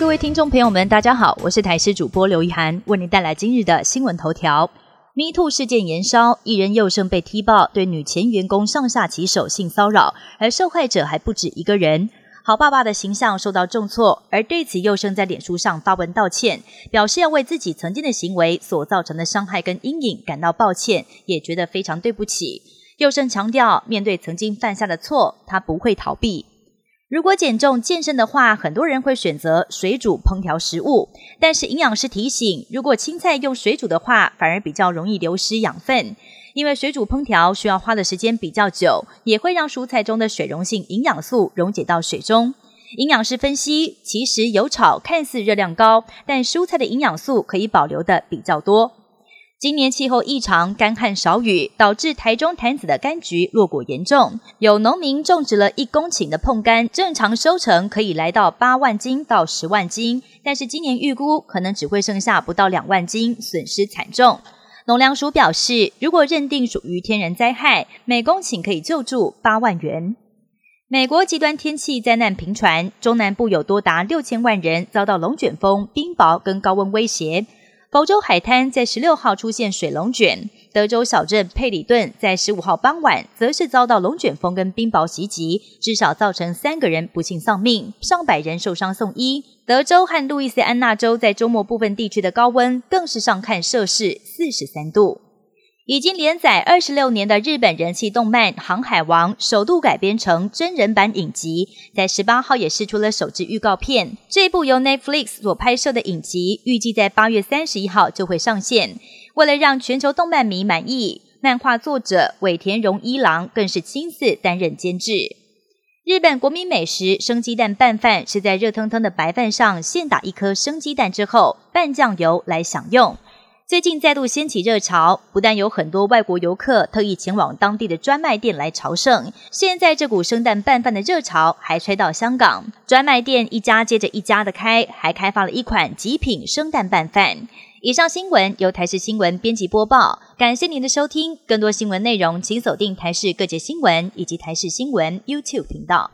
各位听众朋友们，大家好，我是台视主播刘一涵，为您带来今日的新闻头条。Me Too 事件延烧，艺人佑胜被踢爆对女前员工上下其手性骚扰，而受害者还不止一个人。好爸爸的形象受到重挫，而对此佑胜在脸书上发文道歉，表示要为自己曾经的行为所造成的伤害跟阴影感到抱歉，也觉得非常对不起。佑胜强调，面对曾经犯下的错，他不会逃避。如果减重健身的话，很多人会选择水煮烹调食物。但是营养师提醒，如果青菜用水煮的话，反而比较容易流失养分，因为水煮烹调需要花的时间比较久，也会让蔬菜中的水溶性营养素溶解到水中。营养师分析，其实油炒看似热量高，但蔬菜的营养素可以保留的比较多。今年气候异常，干旱少雨，导致台中潭子的柑橘落果严重。有农民种植了一公顷的碰柑，正常收成可以来到八万斤到十万斤，但是今年预估可能只会剩下不到两万斤，损失惨重。农粮署表示，如果认定属于天然灾害，每公顷可以救助八万元。美国极端天气灾难频传，中南部有多达六千万人遭到龙卷风、冰雹跟高温威胁。佛州海滩在十六号出现水龙卷，德州小镇佩里顿在十五号傍晚则是遭到龙卷风跟冰雹袭击，至少造成三个人不幸丧命，上百人受伤送医。德州和路易斯安那州在周末部分地区的高温更是上看摄氏四十三度。已经连载二十六年的日本人气动漫《航海王》首度改编成真人版影集，在十八号也释出了首支预告片。这部由 Netflix 所拍摄的影集，预计在八月三十一号就会上线。为了让全球动漫迷满意，漫画作者尾田荣一郎更是亲自担任监制。日本国民美食生鸡蛋拌饭，是在热腾腾的白饭上现打一颗生鸡蛋之后，拌酱油来享用。最近再度掀起热潮，不但有很多外国游客特意前往当地的专卖店来朝圣，现在这股生蛋拌饭的热潮还吹到香港，专卖店一家接着一家的开，还开发了一款极品生蛋拌饭。以上新闻由台视新闻编辑播报，感谢您的收听。更多新闻内容，请锁定台视各界新闻以及台视新闻 YouTube 频道。